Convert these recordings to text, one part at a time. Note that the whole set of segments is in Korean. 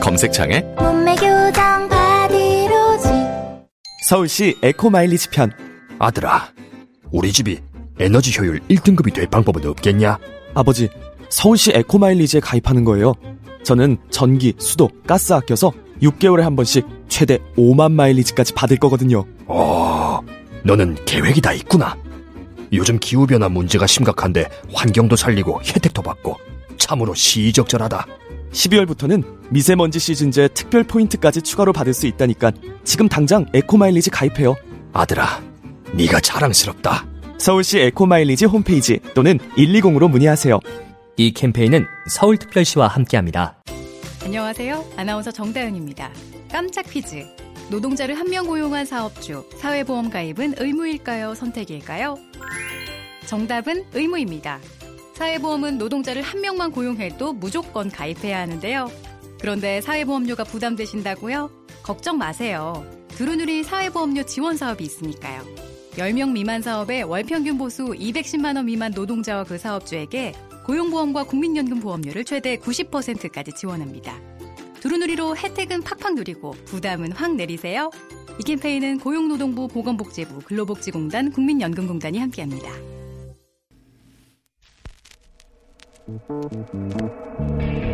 검색창에 몸매 교정 바디로직 서울시 에코마일리지 편 아들아, 우리 집이 에너지 효율 1등급이 될 방법은 없겠냐? 아버지 서울시 에코마일리지에 가입하는 거예요 저는 전기, 수도, 가스 아껴서 6개월에 한 번씩 최대 5만 마일리지까지 받을 거거든요 어, 너는 계획이 다 있구나. 요즘 기후변화 문제가 심각한데 환경도 살리고 혜택도 받고 참으로 시의적절하다. 12월부터는 미세먼지 시즌제 특별 포인트까지 추가로 받을 수 있다니까 지금 당장 에코마일리지 가입해요 아들아, 네가 자랑스럽다. 서울시 에코마일리지 홈페이지 또는 120으로 문의하세요 이 캠페인은 서울특별시와 함께합니다. 안녕하세요. 아나운서 정다은입니다. 깜짝 퀴즈. 노동자를 한 명 고용한 사업주, 사회보험 가입은 의무일까요? 선택일까요? 정답은 의무입니다. 사회보험은 노동자를 한 명만 고용해도 무조건 가입해야 하는데요. 그런데 사회보험료가 부담되신다고요? 걱정 마세요. 두루누리 사회보험료 지원 사업이 있으니까요. 10명 미만 사업에 월 평균 보수 210만 원 미만 노동자와 그 사업주에게 고용보험과 국민연금 보험료를 최대 90%까지 지원합니다. 두루누리로 혜택은 팍팍 누리고 부담은 확 내리세요. 이 캠페인은 고용노동부 보건복지부 근로복지공단 국민연금공단이 함께합니다. Thank you.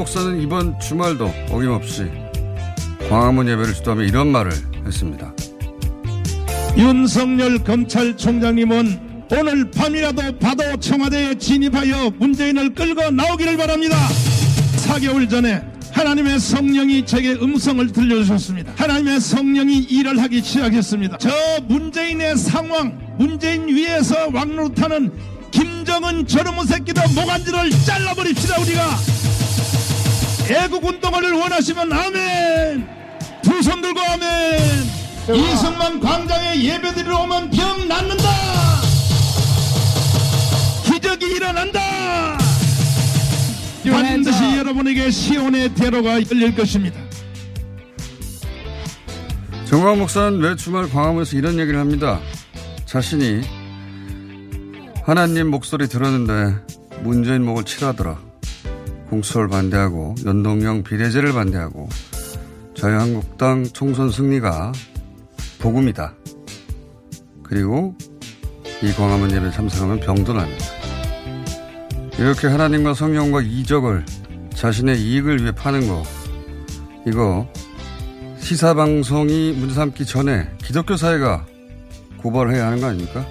목사는 이번 주말도 어김없이 광화문 예배를 주도하며 이런 말을 했습니다. 윤석열 검찰총장님은 오늘 밤이라도 바도 청와대에 진입하여 문재인을 끌고 나오기를 바랍니다. 4개월 전에 하나님의 성령이 제게 음성을 들려주셨습니다. 하나님의 성령이 일을 하기 시작했습니다. 저 문재인의 상황, 문재인 위에서 왕노릇하는 김정은 저놈의 새끼도 모간지를 잘라버립시다 우리가 애국 운동을 원하시면 아멘. 두 손 들고 아멘. 이승만 광장에 예배드리러 오면 병 낫는다. 기적이 일어난다. 반드시 여러분에게 시온의 대로가 열릴 것입니다. 정광훈 목사는 매 주말 광화문에서 이런 얘기를 합니다. 자신이 하나님 목소리 들었는데 문재인 목을 칠하더라. 공수를 반대하고 연동형 비례제를 반대하고 자유한국당 총선 승리가 복음이다. 그리고 이 광화문 예배 참석하면 병도 납니다. 이렇게 하나님과 성령과 이적을 자신의 이익을 위해 파는 거 이거 시사방송이 문제 삼기 전에 기독교 사회가 고발해야 하는 거 아닙니까?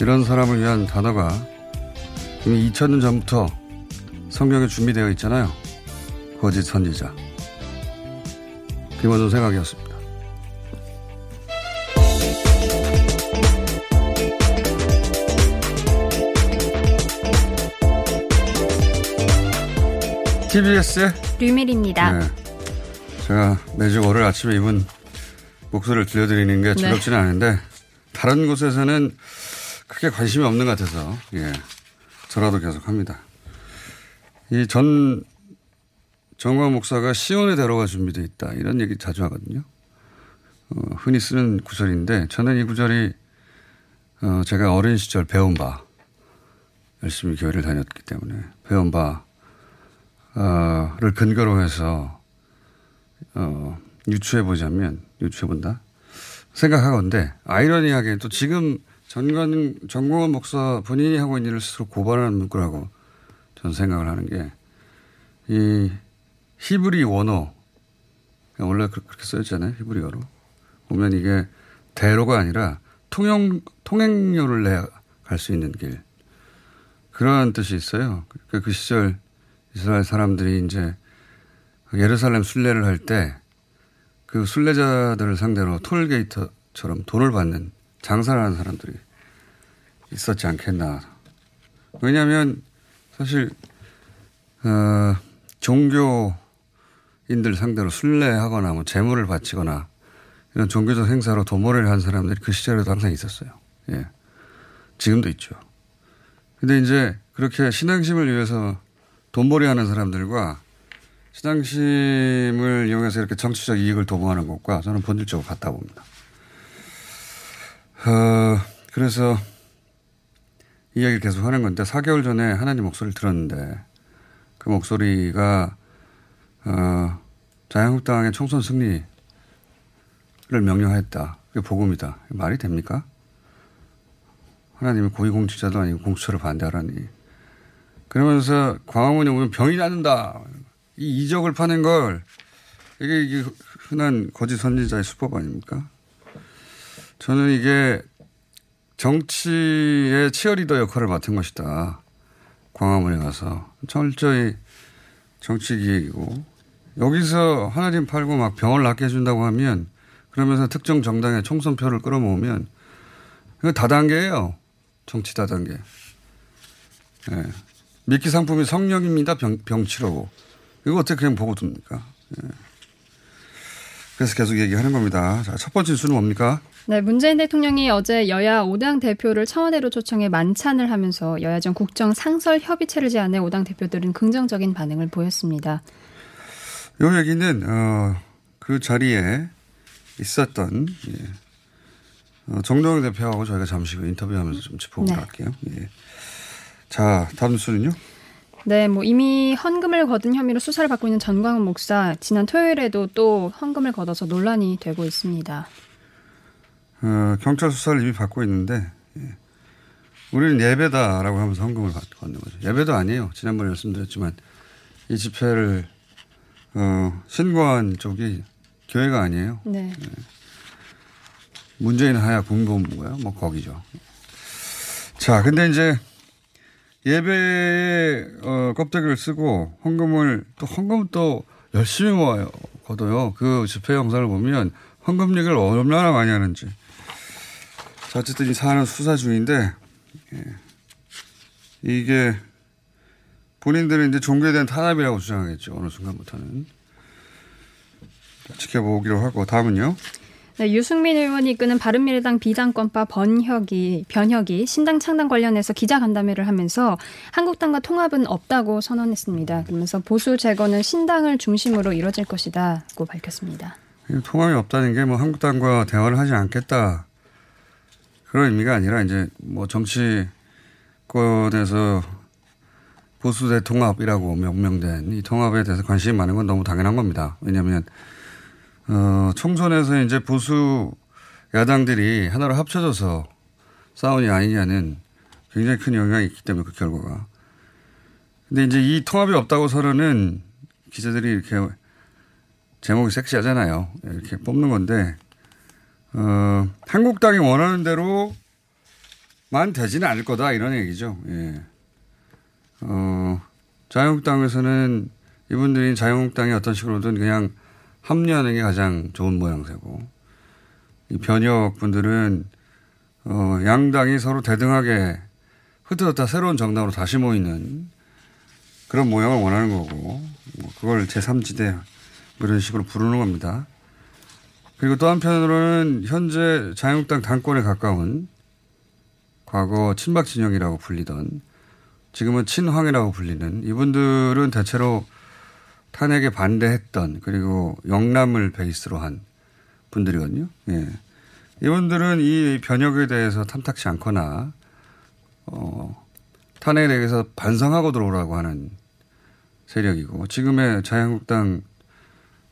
이런 사람을 위한 단어가 이미 2000년 전부터 성경에 준비되어 있잖아요. 거짓 선지자. 김원준 생각이었습니다. TBS의 류밀입니다. 네. 제가 매주 월요일 아침에 이분 목소리를 들려드리는 게 즐겁지는 않은데 다른 곳에서는 크게 관심이 없는 것 같아서 예 저라도 계속 합니다. 이 전 정광 목사가 시온의 대로가 준비되어 있다 이런 얘기 자주 하거든요. 어, 흔히 쓰는 구절인데 저는 이 구절이 어, 제가 어린 시절 배운 바 열심히 교회를 다녔기 때문에 배운 바를 근거로 해서 어, 유추해 보자면 유추해 본다 생각하건데 아이러니하게 또 지금 전관 정공원 목사 본인이 하고 있는 일을 스스로 고발하는 문구라고 저는 생각을 하는 게 이 히브리 원어 원래 그렇게 써있잖아요 히브리어로 보면 이게 대로가 아니라 통영 통행료를 내 갈 수 있는 길 그런 뜻이 있어요. 그, 그 시절 이스라엘 사람들이 이제 예루살렘 순례를 할 때 그 순례자들을 상대로 톨게이트처럼 돈을 받는 장사를 하는 사람들이 있었지 않겠나. 왜냐하면 사실 어, 종교인들 상대로 순례하거나 뭐 재물을 바치거나 이런 종교적 행사로 도모를 한 사람들이 그 시절에도 항상 있었어요. 예. 지금도 있죠. 근데 이제 그렇게 신앙심을 위해서 돈벌이 하는 사람들과 신앙심을 이용해서 이렇게 정치적 이익을 도모하는 것과 저는 본질적으로 같다 봅니다. 어, 그래서 이야기를 계속 하는 건데 4개월 전에 하나님 목소리를 들었는데 그 목소리가 어, 자유한국당의 총선 승리를 명령했다. 그게 복음이다. 말이 됩니까? 하나님이 고위공직자도 아니고 공수처를 반대하라니. 그러면서 광화문에 오면 병이 낫는다. 이 이적을 파는 걸 이게, 이게 흔한 거짓 선지자의 수법 아닙니까? 저는 이게 정치의 치어리더 역할을 맡은 것이다. 광화문에 가서 철저히 정치 기획이고 여기서 하나님 팔고 막 병을 낫게 해준다고 하면 그러면서 특정 정당의 총선표를 끌어모으면 이거 다단계예요. 정치 다단계. 예. 미끼 상품이 성령입니다. 병, 병치라고. 이거 어떻게 그냥 보고 둡니까? 예. 그래서 계속 얘기하는 겁니다. 자, 첫 번째 수는 뭡니까? 네, 문재인 대통령이 어제 여야 5당 대표를 청와대로 초청해 만찬을 하면서 여야정 국정 상설 협의체를 제안해 5당 대표들은 긍정적인 반응을 보였습니다. 이 얘기는 어, 그 자리에 있었던 예. 어, 정동영 대표하고 저희가 잠시 후 인터뷰하면서 좀 짚어보도록 네. 할게요. 예. 자, 다음 수는요? 네, 뭐 이미 헌금을 거둔 혐의로 수사를 받고 있는 전광훈 목사 지난 토요일에도 또 헌금을 걷어서 논란이 되고 있습니다. 어, 경찰 수사를 이미 받고 있는데 예. 우리는 예배다라고 하면서 헌금을 걷는 거죠. 예배도 아니에요. 지난번에 말씀드렸지만 이 집회를 어, 신고한 쪽이 교회가 아니에요. 네. 예. 문재인 하야 국무본부고요. 뭐 거기죠. 자, 근데 이제 예배에 어, 껍데기를 쓰고 헌금을 또 헌금 또 열심히 모아요. 거둬요. 그 집회 영상을 보면 헌금 얘기를 얼마나 많이 하는지. 자, 어쨌든 이 사안은 수사 중인데 예. 이게 본인들은 이제 종교에 대한 탄압이라고 주장하겠죠. 어느 순간부터는. 지켜보기로 하고 다음은요. 네, 유승민 의원이 이끄는 바른미래당 비당권파 번혁이 변혁이 신당 창당 관련해서 기자 간담회를 하면서 한국당과 통합은 없다고 선언했습니다. 그러면서 보수 재건은 신당을 중심으로 이뤄질 것이다고 밝혔습니다. 통합이 없다는 게 뭐 한국당과 대화를 하지 않겠다 그런 의미가 아니라 이제 뭐 정치권에서 보수 대 통합이라고 명명된 이 통합에 대해서 관심이 많은 건 너무 당연한 겁니다. 왜냐하면 어, 총선에서 이제 보수 야당들이 하나로 합쳐져서 싸우니 아니냐는 굉장히 큰 영향이 있기 때문에 그 결과가. 근데 이제 이 통합이 없다고 서는은 기자들이 이렇게 제목이 섹시하잖아요. 이렇게 뽑는 건데, 어, 한국당이 원하는 대로만 되지는 않을 거다 이런 얘기죠. 예. 어, 자유한국당에서는 이분들이 자유한국당이 어떤 식으로든 그냥 합류하는 게 가장 좋은 모양새고 이 변혁 분들은 어, 양당이 서로 대등하게 흩어졌다 새로운 정당으로 다시 모이는 그런 모양을 원하는 거고 뭐 그걸 제3지대 뭐 이런 식으로 부르는 겁니다. 그리고 또 한편으로는 현재 자유한국당 당권에 가까운 과거 친박 진영이라고 불리던 지금은 친황이라고 불리는 이분들은 대체로 탄핵에 반대했던 그리고 영남을 베이스로 한 분들이거든요. 예. 이분들은 이 변혁에 대해서 탐탁치 않거나 어, 탄핵에 대해서 반성하고 들어오라고 하는 세력이고 지금의 자유한국당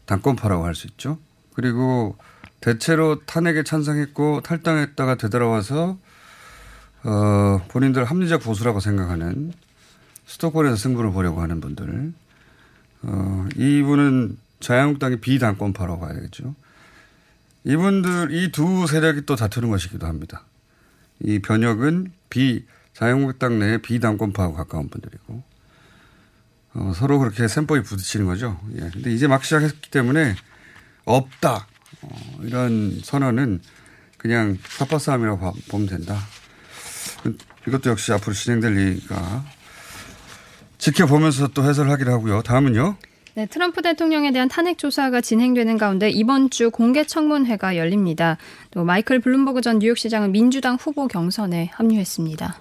당권파라고 할 수 있죠. 그리고 대체로 탄핵에 찬성했고 탈당했다가 되돌아와서 어, 본인들 합리적 보수라고 생각하는 수도권에서 승부를 보려고 하는 분들. 어, 이분은 자유한국당의 비당권파라고 봐야 되겠죠. 이분들, 이 두 세력이 또 다투는 것이기도 합니다. 이 변혁은 비, 자유한국당 내에 비당권파하고 가까운 분들이고, 어, 서로 그렇게 셈법이 부딪히는 거죠. 예. 근데 이제 막 시작했기 때문에 없다. 어, 이런 선언은 그냥 삿바싸움이라고 보면 된다. 이것도 역시 앞으로 진행될 얘기가 지켜보면서 또 해설하기로 하고요. 다음은요. 네, 트럼프 대통령에 대한 탄핵 조사가 진행되는 가운데 이번 주 공개 청문회가 열립니다. 또 마이클 블룸버그 전 뉴욕시장은 민주당 후보 경선에 합류했습니다.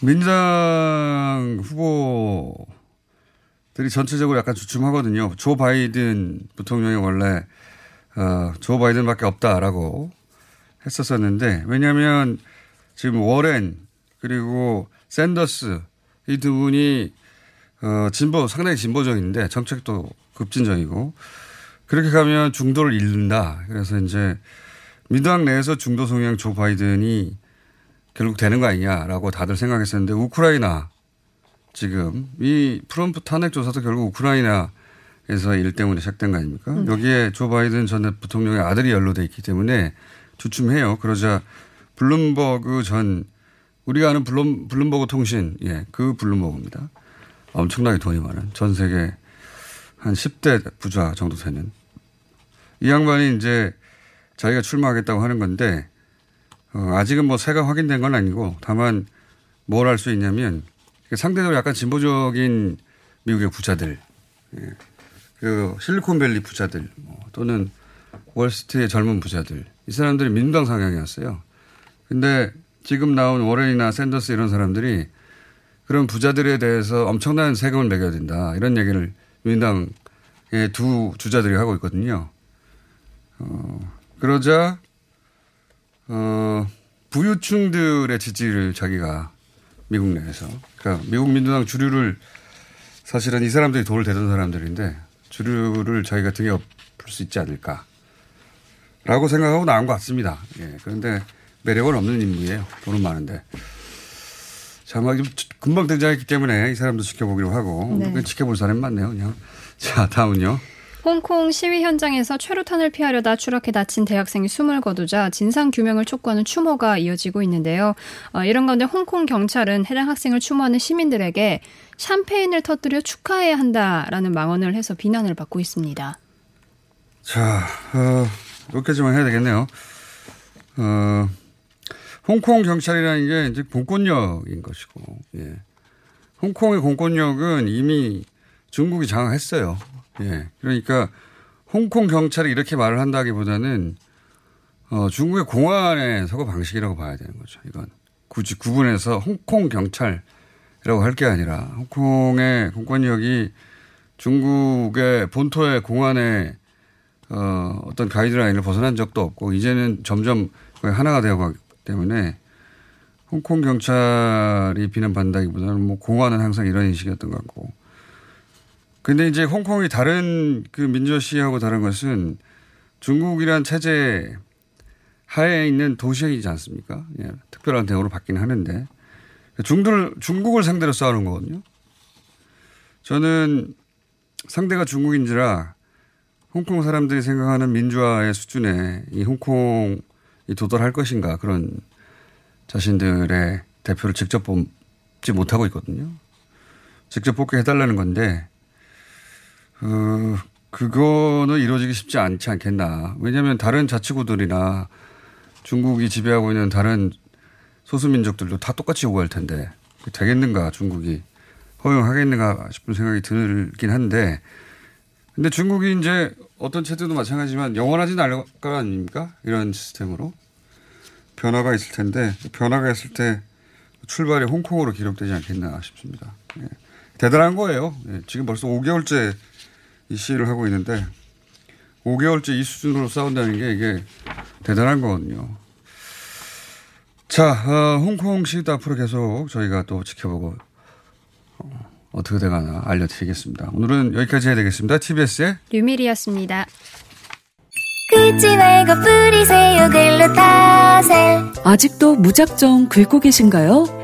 민주당 후보 들이 전체적으로 약간 주춤하거든요. 조 바이든 부통령이 원래 어, 조 바이든밖에 없다라고 했었었는데 왜냐하면 지금 워렌 그리고 샌더스 이 두 분이 어, 진보 상당히 진보적인데 정책도 급진적이고 그렇게 가면 중도를 잃는다. 그래서 이제 민주당 내에서 중도 성향 조 바이든이 결국 되는 거 아니냐라고 다들 생각했었는데 우크라이나 지금 이 트럼프 탄핵 조사도 결국 우크라이나에서 일 때문에 시작된 거 아닙니까? 음. 여기에 조 바이든 전 부통령의 아들이 연루돼 있기 때문에 주춤해요. 그러자 블룸버그 전 우리가 아는 블룸, 블룸버그 통신, 예, 그 블룸버그입니다. 엄청나게 돈이 많은 전 세계 한 10대 부자 정도 되는 이 양반이 이제 자기가 출마하겠다고 하는 건데 어, 아직은 뭐 새가 확인된 건 아니고 다만 뭘 할 수 있냐면 상대적으로 약간 진보적인 미국의 부자들, 예. 그 실리콘밸리 부자들 뭐 또는 월스트리트의 젊은 부자들 이 사람들이 민주당 상향이었어요. 근데 지금 나온 워렌이나 샌더스 이런 사람들이 그런 부자들에 대해서 엄청난 세금을 매겨야 된다. 이런 얘기를 민주당의 두 주자들이 하고 있거든요. 어, 그러자, 어, 부유층들의 지지를 자기가 미국 내에서, 그러니까 미국 민주당 주류를 사실은 이 사람들이 돈을 대던 사람들인데 주류를 자기가 등에 엎을 수 있지 않을까. 라고 생각하고 나온 것 같습니다. 예. 그런데 매력은 없는 인물이에요. 돈은 많은데. 자막 금방 등장했기 때문에 이 사람도 지켜보기로 하고 네. 지켜볼 사람이 많네요. 그냥. 자 다음은요. 홍콩 시위 현장에서 최루탄을 피하려다 추락해 다친 대학생이 숨을 거두자 진상 규명을 촉구하는 추모가 이어지고 있는데요. 어, 이런 가운데 홍콩 경찰은 해당 학생을 추모하는 시민들에게 샴페인을 터뜨려 축하해야 한다라는 망언을 해서 비난을 받고 있습니다. 자, 어, 여기까지만 해야 되겠네요. 어, 홍콩 경찰이라는 게 이제 공권력인 것이고, 예. 홍콩의 공권력은 이미 중국이 장악했어요. 예. 그러니까 홍콩 경찰이 이렇게 말을 한다기보다는 어, 중국의 공안의 서거 방식이라고 봐야 되는 거죠. 이건 굳이 구분해서 홍콩 경찰이라고 할 게 아니라 홍콩의 공권력이 중국의 본토의 공안의 어, 어떤 가이드라인을 벗어난 적도 없고 이제는 점점 거의 하나가 되어가기 때문에 홍콩 경찰이 비난받는다기보다는 뭐 공안은 항상 이런 인식이었던 것 같고. 근데 이제 홍콩이 다른 그 민주시하고 다른 것은 중국이란 체제 하에 있는 도시이지 않습니까? 예, 특별한 대우로 받기는 하는데 중들, 중국을 상대로 싸우는 거거든요. 저는 상대가 중국인지라 홍콩 사람들이 생각하는 민주화의 수준에 이 홍콩이 도달할 것인가 그런 자신들의 대표를 직접 뽑지 못하고 있거든요. 직접 뽑게 해달라는 건데, 어, 그거는 이루어지기 쉽지 않지 않겠나. 왜냐하면 다른 자치구들이나 중국이 지배하고 있는 다른 소수민족들도 다 똑같이 요구할 텐데 되겠는가 중국이 허용하겠는가 싶은 생각이 들긴 한데 근데 중국이 이제 어떤 체제도 마찬가지지만 영원하지는 않을 거 아닙니까? 이런 시스템으로. 변화가 있을 텐데 변화가 있을 때 출발이 홍콩으로 기록되지 않겠나 싶습니다. 예. 대단한 거예요. 예. 지금 벌써 5개월째 이 시위를 하고 있는데 5개월째 이 수준으로 싸운다는 게 이게 대단한 거거든요. 자, 어, 홍콩 시도 앞으로 계속 저희가 또 지켜보고 어, 어떻게 돼가나 알려드리겠습니다. 오늘은 여기까지 해야 되겠습니다. TBS의 류밀이었습니다. 긁지 말고 뿌리세요 글루타셀 아직도 무작정 긁고 계신가요?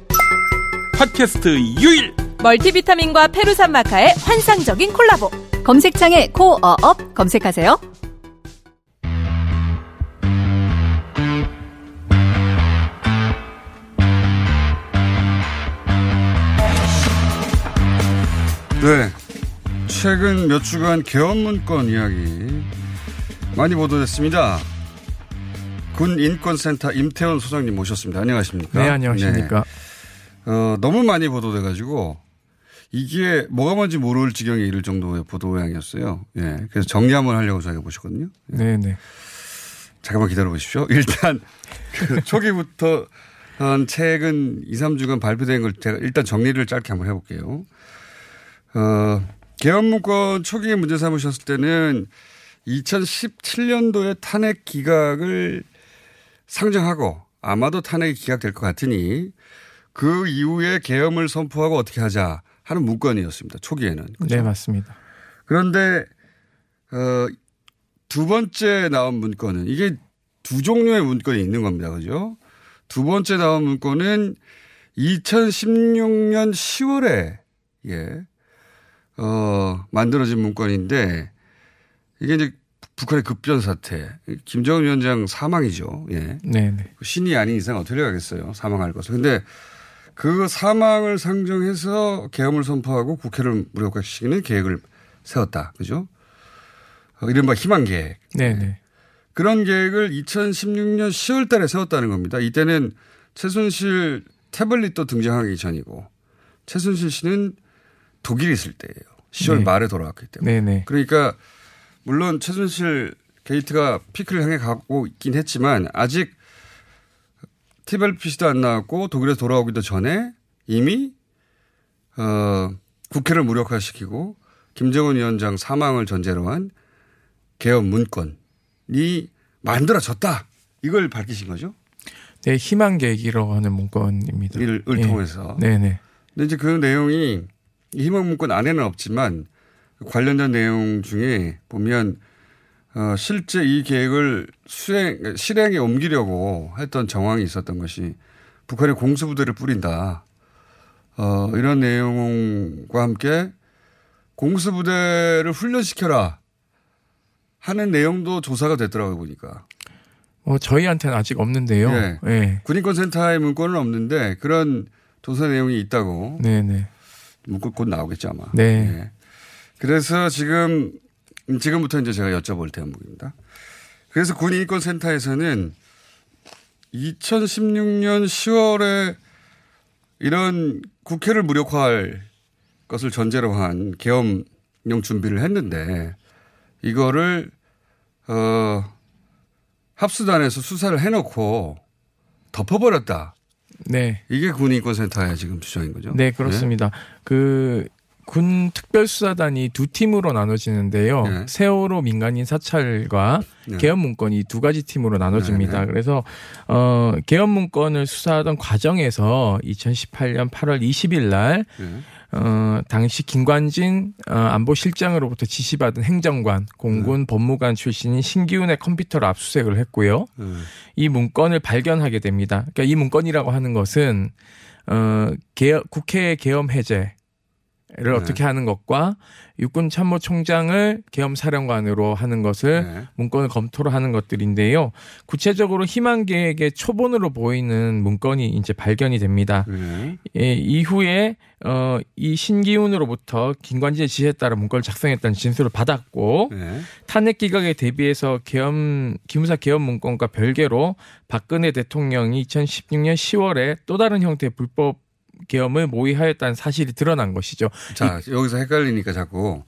팟캐스트 유일 멀티비타민과 페루산 마카의 환상적인 콜라보. 검색창에 코어업 검색하세요. 네. 최근 몇 주간 개헌문건 이야기 많이 보도됐습니다. 군 인권센터 임태원 소장님 모셨습니다. 안녕하십니까? 네, 안녕하십니까? 네. 어, 너무 많이 보도돼가지고 이게 뭐가 뭔지 모를 지경에 이를 정도의 보도량이었어요. 예. 그래서 정리 한번 하려고 저희가 보셨거든요. 네, 네. 잠깐만 기다려 보십시오. 일단 그 초기부터 한 최근 2, 3주간 발표된 걸 제가 일단 정리를 짧게 한번 해볼게요. 어, 개헌문건 초기에 문제 삼으셨을 때는 2017년도에 탄핵 기각을 상정하고 아마도 탄핵이 기각될 것 같으니 그 이후에 계엄을 선포하고 어떻게 하자 하는 문건이었습니다. 초기에는. 그렇죠? 네, 맞습니다. 그런데 어, 두 번째 나온 문건은 이게 두 종류의 문건이 있는 겁니다. 그죠? 두 번째 나온 문건은 2016년 10월에 예. 어, 만들어진 문건인데 이게 이제 북한의 급변 사태, 김정은 위원장 사망이죠. 예. 네, 네. 신이 아닌 이상 어떻게 하겠어요. 사망할 것을. 근데 그 사망을 상정해서 계엄을 선포하고 국회를 무력화시키는 계획을 세웠다. 그죠? 어, 이른바 희망 계획. 네, 네. 그런 계획을 2016년 10월 달에 세웠다는 겁니다. 이때는 최순실 태블릿도 등장하기 전이고 최순실 씨는 독일에 있을 때예요. 10월 네. 말에 돌아왔기 때문에. 네네. 그러니까 물론 최순실 게이트가 피크를 향해 가고 있긴 했지만 아직 티벨피시도 안 나왔고 독일에서 돌아오기도 전에 이미 어, 국회를 무력화시키고 김정은 위원장 사망을 전제로 한 개헌 문건이 만들어졌다. 이걸 밝히신 거죠? 네, 희망 계획이라고 하는 문건입니다. 이를 을 예. 통해서. 네 네. 근데 이제 그 내용이 이 희망 문건 안에는 없지만 관련된 내용 중에 보면 어, 실제 이 계획을 수행, 실행에 옮기려고 했던 정황이 있었던 것이 북한이 공수부대를 뿌린다. 어, 이런 내용과 함께 공수부대를 훈련시켜라 하는 내용도 조사가 됐더라고요, 보니까. 뭐 저희한테는 아직 없는데요. 예. 네. 군인권센터의 문건은 없는데 그런 조사 내용이 있다고. 네네. 문건 곧 나오겠죠, 아마. 네. 예. 그래서 지금, 지금부터 이제 제가 여쭤볼 대목입니다. 그래서 군인권센터에서는 2016년 10월에 이런 국회를 무력화할 것을 전제로 한 계엄령 준비를 했는데 이거를 어 합수단에서 수사를 해놓고 덮어버렸다. 네. 이게 군인권센터의 지금 주장인 거죠? 네, 그렇습니다. 그, 군 특별수사단이 두 팀으로 나눠지는데요. 네. 세월호 민간인 사찰과 네. 문건이 이두 가지 팀으로 나눠집니다. 네, 네. 그래서 어 계엄 문건을 수사하던 과정에서 2018년 8월 20일 날 네. 어, 당시 김관진 어, 안보실장으로부터 지시받은 행정관, 공군 법무관 출신인 신기훈의 컴퓨터를 압수수색을 했고요. 네. 이 문건을 발견하게 됩니다. 그러니까 이 문건이라고 하는 것은 어, 개, 국회 계엄 해제 를 네. 어떻게 하는 것과 육군 참모총장을 계엄 사령관으로 하는 것을 네. 문건을 검토를 하는 것들인데요. 구체적으로 희망 계획의 초본으로 보이는 문건이 이제 발견이 됩니다. 네. 예, 이후에 어, 이 신기훈으로부터 김관진의 지시에 따라 문건을 작성했다는 진술을 받았고 네. 탄핵 기각에 대비해서 계엄 기무사 계엄 문건과 별개로 박근혜 대통령이 2016년 10월에 또 다른 형태의 불법 계엄을 모의하였다는 사실이 드러난 것이죠. 자, 여기서 헷갈리니까 자꾸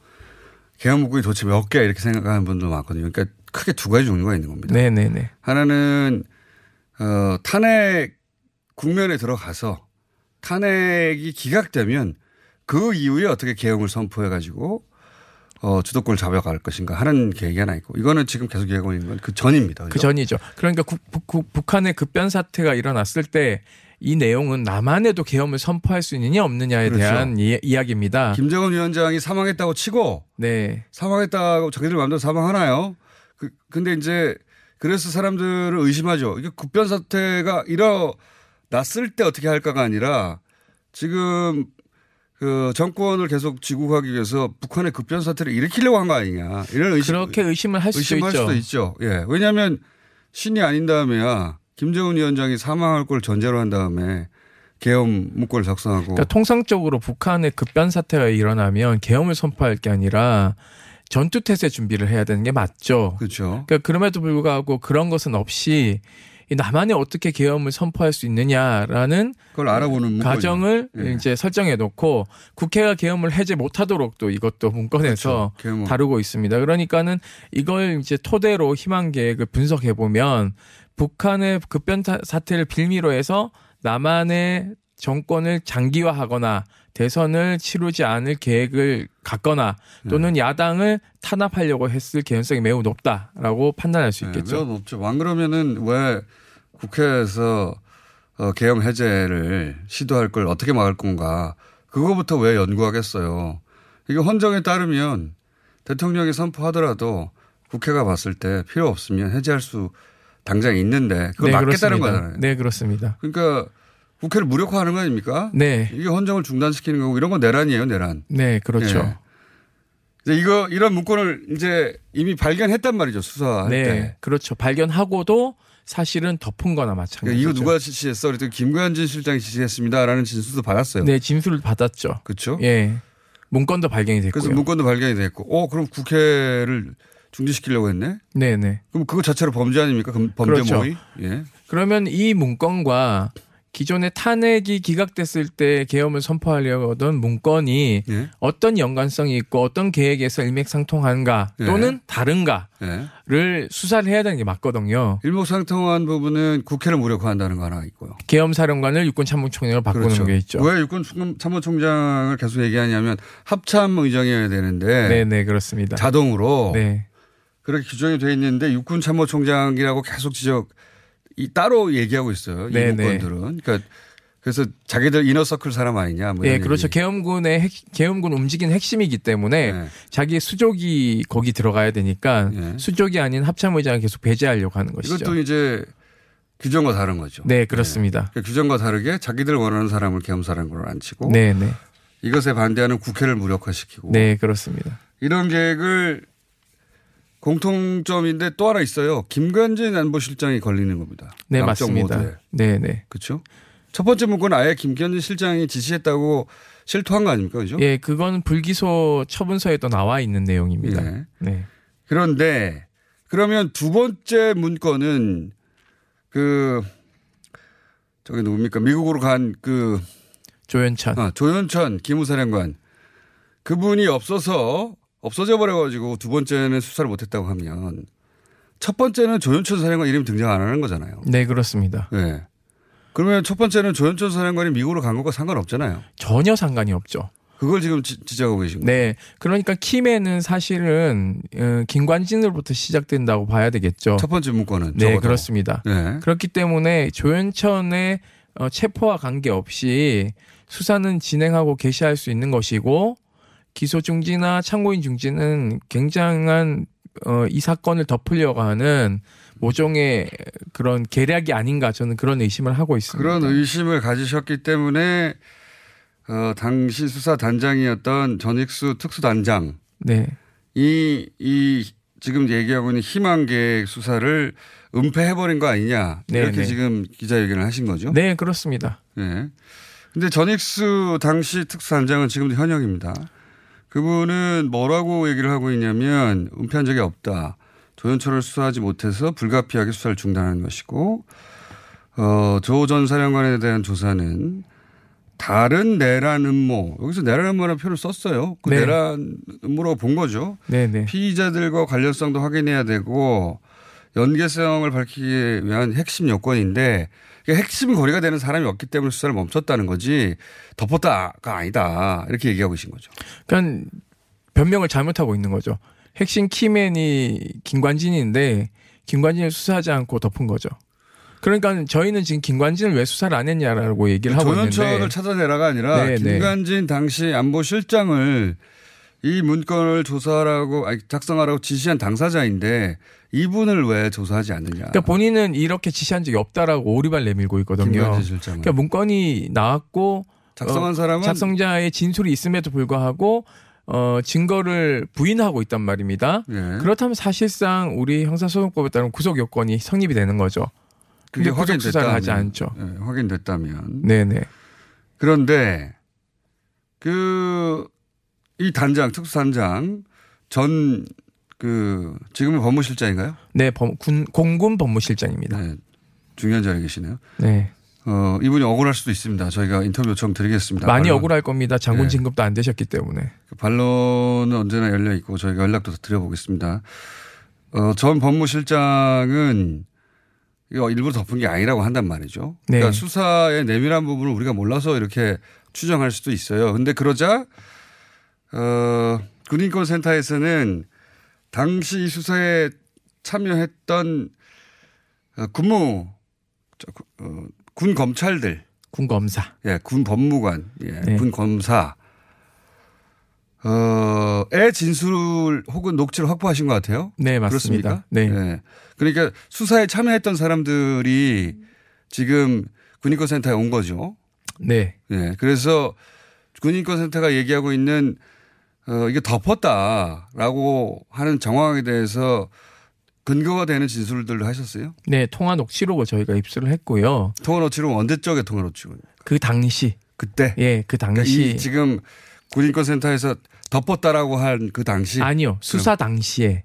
계엄문건이 도대체 몇개 이렇게 생각하는 분도 많거든요. 그러니까 크게 두 가지 종류가 있는 겁니다. 네네네. 하나는 어, 탄핵 국면에 들어가서 탄핵이 기각되면 그 이후에 어떻게 계엄을 선포해 가지고 어, 주도권을 잡아갈 것인가 하는 계획이 하나 있고 이거는 지금 계속 있는 건 그 전입니다. 그 전이죠. 그러니까 국, 북- 국- 북한의 급변 사태가 일어났을 때 이 내용은 남한에도 계엄을 선포할 수 있느냐 없느냐에 그렇죠. 대한 이, 이야기입니다. 김정은 위원장이 사망했다고 치고 네. 사망했다고 자기들 마음대로 사망하나요? 그, 근데 이제 그래서 사람들을 의심하죠. 이게 급변 사태가 일어났을 때 어떻게 할까가 아니라 지금 그 정권을 계속 가기 위해서 북한의 급변 사태를 일으키려고 한 거 아니냐. 이런 의심. 그렇게 의심을 할 수도 의심할 있죠. 수도 있죠. 예. 왜냐하면 신이 아닌 다음에야 김정은 위원장이 사망할 걸 전제로 한 다음에 계엄 문건을 작성하고 그러니까 통상적으로 북한의 급변 사태가 일어나면 계엄을 선포할 게 아니라 전투 태세 준비를 해야 되는 게 맞죠. 그렇죠. 그러니까 그럼에도 불구하고 그런 것은 없이 이 남한에 어떻게 계엄을 선포할 수 있느냐라는 그걸 알아보는. 가정을 예. 이제 설정해 놓고 국회가 계엄을 해제 못하도록 또 이것도 문건에서 그렇죠. 다루고 있습니다. 그러니까는 이걸 이제 토대로 희망 계획을 분석해 보면 북한의 급변 타- 사태를 빌미로 해서 남한의 정권을 장기화하거나 대선을 치르지 않을 계획을 갖거나 네. 또는 야당을 탄압하려고 했을 개연성이 매우 높다라고 판단할 수 있겠죠. 매우 높죠. 안 그러면은 왜 국회에서 어, 계엄 해제를 시도할 걸 어떻게 막을 건가. 그거부터 왜 연구하겠어요. 이게 헌정에 따르면 대통령이 선포하더라도 국회가 봤을 때 필요 없으면 해제할 수 당장 있는데 그걸 네, 막겠다는 그렇습니다. 거잖아요. 네, 그렇습니다. 그러니까 국회를 무력화하는 거 아닙니까? 네. 이게 헌정을 중단시키는 거고 이런 건 내란이에요, 내란. 네, 그렇죠. 예. 이제 이거 이런 문건을 이제 이미 발견했단 말이죠 수사할 네, 때. 그렇죠. 발견하고도 사실은 덮은 거나 그러니까 마찬가지죠. 이거 누가 지시했어? 그랬더니 김관진 실장이 지시했습니다라는 진술도 받았어요. 네, 진술을 받았죠. 그렇죠. 예. 문건도 발견이 됐고요. 그래서 문건도 발견이 됐고, 어 그럼 국회를 중지시키려고 했네. 네, 네. 그럼 그거 자체로 범죄 아닙니까? 범죄 그렇죠. 모의? 예. 그러면 이 문건과 기존의 탄핵이 기각됐을 때 계엄을 선포하려고 하던 문건이 예. 어떤 연관성이 있고 어떤 계획에서 일맥상통한가 예. 또는 다른가를 예. 수사를 해야 되는 게 맞거든요. 일목상통한 부분은 국회를 무력화한다는 거 하나 있고요. 계엄 사령관을 육군 참모총장으로 바꾸는 그렇죠. 게 있죠. 왜 육군 참모총장을 계속 얘기하냐면 합참 의장이어야 되는데 네, 네, 그렇습니다. 자동으로 네. 그렇게 규정이 돼 있는데 육군 참모총장이라고 계속 지적 이 따로 얘기하고 있어요. 이 네, 네. 문건들은. 그러니까 그래서 자기들 이너서클 사람 아니냐. 뭐 예, 이런 그렇죠. 계엄군의 핵, 계엄군 움직이는 핵심이기 때문에 네. 자기 수족이 거기 들어가야 되니까 수족이 아닌 합참의장을 계속 배제하려고 하는 것이죠. 이것도 이제 규정과 다른 거죠. 네, 그렇습니다. 그러니까 규정과 다르게 자기들 원하는 사람을 계엄사령관으로 앉히고 네, 네. 이것에 반대하는 국회를 무력화시키고 네, 그렇습니다. 이런 계획을 공통점인데 또 하나 있어요. 김관진 안보실장이 걸리는 겁니다. 네, 맞습니다. 네, 네. 그렇죠. 첫 번째 문건은 아예 김관진 실장이 지시했다고 실토한 거 아닙니까? 그죠? 예, 그건 불기소 처분서에도 나와 있는 내용입니다. 네. 네. 그런데 그러면 두 번째 문건은 그 저기 누굽니까? 미국으로 간 그 조현찬. 아, 조현천 기무사령관 그분이 없어서 없어져 버려가지고 두 번째는 수사를 못했다고 하면 첫 번째는 조현천 사령관 이름이 등장 안 하는 거잖아요. 네, 그렇습니다. 네. 그러면 첫 번째는 조현천 사령관이 미국으로 간 것과 상관없잖아요. 전혀 상관이 없죠. 그걸 지금 지, 지적하고 계신 거예요. 네. 그러니까 킴에는 사실은 어, 김관진으로부터 시작된다고 봐야 되겠죠. 첫 번째 문건은 네, 적어도. 그렇습니다. 네. 그렇기 때문에 조현천의 어, 체포와 관계없이 수사는 진행하고 개시할 수 있는 것이고 기소 중지나 참고인 중지는 굉장한 어, 이 사건을 덮으려고 하는 모종의 그런 계략이 아닌가 저는 그런 의심을 하고 있습니다. 그런 의심을 가지셨기 때문에 어, 당시 수사 단장이었던 전익수 특수단장 네. 이, 이 지금 얘기하고 있는 희망 계획 수사를 은폐해버린 거 아니냐 네, 이렇게 네. 지금 기자회견을 하신 거죠. 네, 그렇습니다. 네. 근데 전익수 당시 특수단장은 지금도 현역입니다. 그분은 뭐라고 얘기를 하고 있냐면 은폐한 적이 없다. 조현철을 수사하지 못해서 불가피하게 수사를 중단한 것이고 어, 조 전 사령관에 대한 조사는 다른 내란 음모 여기서 내란 음모라는 표현을 썼어요. 그 네. 내란 음모로 본 거죠. 네, 네. 피의자들과 관련성도 확인해야 되고 연계성을 밝히기 위한 핵심 요건인데 이게 핵심 거리가 되는 사람이 없기 때문에 수사를 멈췄다는 거지 덮었다가 아니다 이렇게 얘기하고 계신 거죠. 그러니까 변명을 잘못하고 있는 거죠. 핵심 키맨이 김관진인데 김관진을 수사하지 않고 덮은 거죠. 그러니까 저희는 지금 김관진을 왜 수사를 안 했냐라고 얘기를 하고 있는데 조현천을 찾아내라가 아니라 네, 네. 김관진 당시 안보실장을 이 문건을 조사하라고 아니, 작성하라고 지시한 당사자인데 이분을 왜 조사하지 않느냐. 그러니까 본인은 이렇게 지시한 적이 없다라고 오리발 내밀고 있거든요. 그러니까 문건이 나왔고 작성한 어, 사람은 작성자의 진술이 있음에도 불구하고 어, 증거를 부인하고 있단 말입니다. 예. 그렇다면 사실상 우리 형사소송법에 따른 구속 요건이 성립이 되는 거죠. 그게 근데 확인됐다면 하지 않죠. 예, 확인됐다면. 네네. 그런데 그 이 단장 특수단장 전 그 지금은 법무실장인가요? 네, 법- 군, 공군 법무실장입니다. 네, 중요한 자리에 계시네요. 네. 어, 이분이 억울할 수도 있습니다. 저희가 인터뷰 요청 드리겠습니다. 많이 반론. 억울할 겁니다. 장군 네. 진급도 안 되셨기 때문에. 그 반론은 언제나 열려 있고 저희가 연락도 드려보겠습니다. 어, 전 법무실장은 이거 일부러 덮은 게 아니라고 한단 말이죠. 네. 그러니까 수사의 내밀한 부분을 우리가 몰라서 이렇게 추정할 수도 있어요. 근데 그러자 어, 군인권센터에서는 당시 이 수사에 참여했던 어, 군무 어, 군 검찰들, 군 검사, 예, 군 법무관, 예, 네. 군 검사, 어의 진술 혹은 녹취를 확보하신 것 같아요. 네, 맞습니다. 그렇습니까? 네. 예. 그러니까 수사에 참여했던 사람들이 지금 군인권센터에 온 거죠. 네. 예. 그래서 군인권센터가 얘기하고 있는 어, 이게 덮었다라고 하는 정황에 대해서 근거가 되는 진술들을 하셨어요? 네, 통화 녹취록을 저희가 입수를 했고요. 통화 녹취록 언제 쪽에 통화 녹취록? 그 당시. 그때? 예, 그 그러니까 당시. 이 지금 군인권센터에서 덮었다라고 한 그 당시? 아니요, 수사 당시에.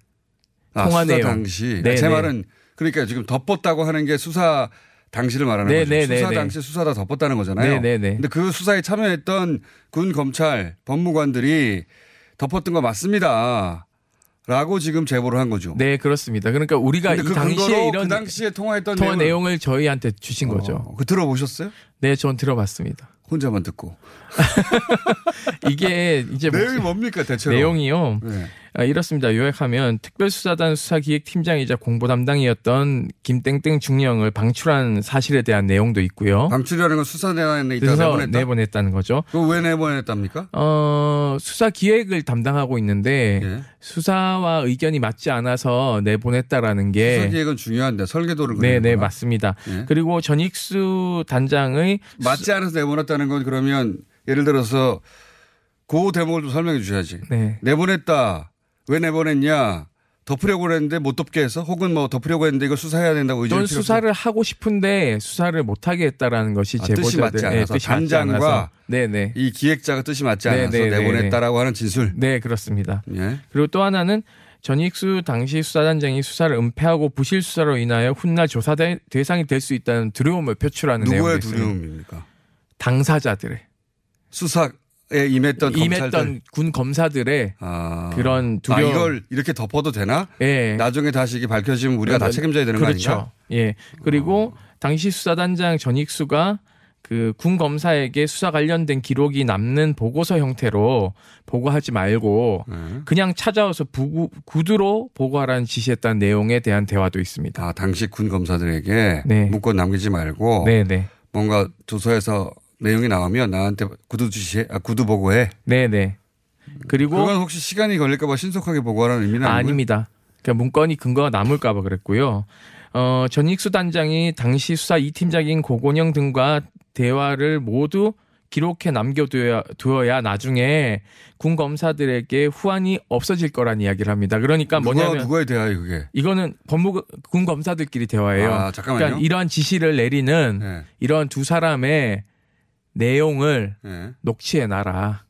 아, 통화 수사 내용. 당시. 네, 제 네. 말은 그러니까 지금 덮었다고 하는 게 수사 당시를 말하는 네, 거죠. 네, 네, 수사 네. 당시 수사다 덮었다는 거잖아요. 네, 네, 네. 근데 그 수사에 참여했던 군 검찰 법무관들이 덮었던 거 맞습니다. 라고 지금 제보를 한 거죠. 네, 그렇습니다. 그러니까 우리가 이 그 당시에 근거로 이런 그 당시에 통화했던 통화 내용을- 내용을 저희한테 주신 거죠. 그 들어보셨어요? 네, 전 들어봤습니다. 혼자만 듣고. 이게 이제 뭐- 내용이 뭡니까 대체로? 내용이요. 네. 아, 이렇습니다. 요약하면 특별수사단 수사기획팀장이자 공보 담당이었던 김땡땡 중령을 방출한 사실에 대한 내용도 있고요. 방출이라는 건 수사 내란에 있다 내보냈다. 내보냈다는 거죠. 그왜 내보냈답니까? 어, 수사 기획을 담당하고 있는데 예. 수사와 의견이 맞지 않아서 내보냈다라는 게 수사 기획은 중요한데 설계도를 네, 네. 맞습니다. 예. 그리고 전익수 단장의 맞지 않아서 내보냈다는 건 그러면 예를 들어서 그 대목을 좀 설명해 주셔야지. 네. 내보냈다. 왜 내보냈냐? 덮으려고 그랬는데 못 덮게 해서 혹은 뭐 덮으려고 했는데 이걸 수사해야 된다고 또는 수사를 하고 싶은데 수사를 못 하게 했다는 것이 아, 뜻이 맞지 예, 않아서 뜻이 맞지 않아서. 단장과 네네 이 기획자가 뜻이 맞지 네, 않아서 네, 네, 내보냈다라고 하는 진술. 네 그렇습니다. 예. 그리고 또 하나는 전익수 당시 수사단장이 수사를 은폐하고 부실 수사로 인하여 훗날 조사 대- 대상이 될 수 있다는 두려움을 표출하는 누구의 내용도 있어요. 두려움입니까? 당사자들의 수사에 임했던 임했던 검찰들. 군 검사들의 아. 그런 두려움. 아, 이걸 이렇게 덮어도 되나? 예. 나중에 다시 이게 밝혀지면 우리가 다 어, 책임져야 되는 거 그렇죠. 아닌가? 예. 그리고 당시 수사단장 전익수가 그 군 검사에게 수사 관련된 기록이 남는 보고서 형태로 보고하지 말고 네. 그냥 찾아와서 부구, 구두로 보고하라는 지시했다는 내용에 대한 대화도 있습니다. 아, 당시 군 검사들에게 네. 문건 남기지 말고 네네. 뭔가 조서에서 내용이 나오면 나한테 구두 지시, 아, 구두 보고해. 네네. 그리고 그건 혹시 시간이 걸릴까봐 신속하게 보고하라는 의미는? 아닙니다. 그러니까 문건이 근거가 남을까봐 그랬고요. 어, 전익 수 단장이 당시 수사 2팀장인 고곤영 등과 대화를 모두 기록해 남겨두어야 두어야 나중에 군 검사들에게 후환이 없어질 거란 이야기를 합니다. 그러니까 누가, 뭐냐면 누구의 대화예요, 그게? 이거는 법무 군 검사들끼리 대화예요. 아, 잠깐만요. 그러니까 이러한 지시를 내리는 네. 이러한 두 사람의 내용을 네. 녹취해 놔라.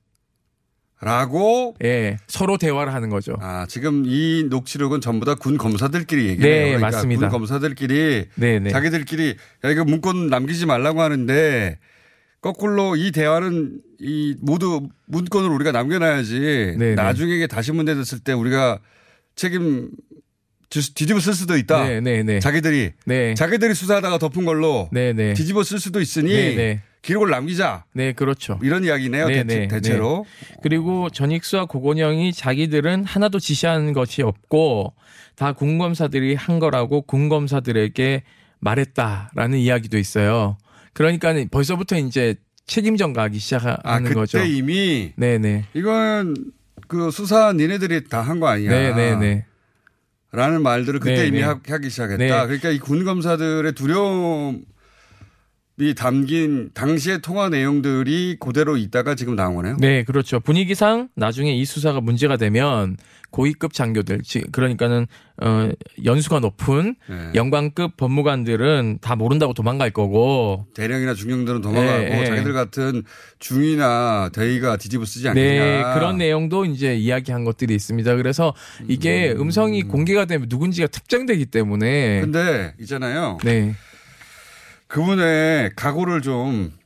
라고 예, 서로 대화를 하는 거죠. 아, 지금 이 녹취록은 전부 다 군 검사들끼리 얘기해요. 네, 그러니까 맞습니다. 군 검사들끼리 네, 네. 자기들끼리 야 이거 문건 남기지 말라고 하는데 거꾸로 이 대화는 이 모두 문건을 우리가 남겨놔야지 네, 네. 나중에 이게 다시 문제 됐을 때 우리가 책임 지- 뒤집어 쓸 수도 있다. 네, 네, 네. 자기들이 네. 자기들이 수사하다가 덮은 걸로 네, 네. 뒤집어 쓸 수도 있으니. 기록을 남기자. 네, 그렇죠. 이런 이야기네요. 네, 대, 네, 대체로. 네. 그리고 전익수와 고건영이 자기들은 하나도 지시한 것이 없고 다 군검사들이 한 거라고 군검사들에게 말했다라는 이야기도 있어요. 그러니까 벌써부터 이제 책임 전가하기 시작하는 아 그때 거죠. 이미 네네. 이건 그 수사 니네들이 다 한 거 아니야. 네네네. 라는 말들을 그때 네, 이미 네. 하- 하기 시작했다. 네. 그러니까 이 군 검사들의 두려움 이 담긴 당시의 통화 내용들이 그대로 있다가 지금 나온 거네요. 네, 그렇죠. 분위기상 나중에 이 수사가 문제가 되면 고위급 장교들, 지- 그러니까는 어 연수가 높은 네. 영관급 법무관들은 다 모른다고 도망갈 거고. 대령이나 중령들은 도망가고 네, 네. 자기들 같은 중위나 대위가 뒤집어 쓰지 않겠냐. 네, 그런 내용도 이제 이야기한 것들이 있습니다. 그래서 이게 음. 성이 공개가 되면 누군지가 특정되기 때문에. 근데 있잖아요. 네. 그분의 각오를 좀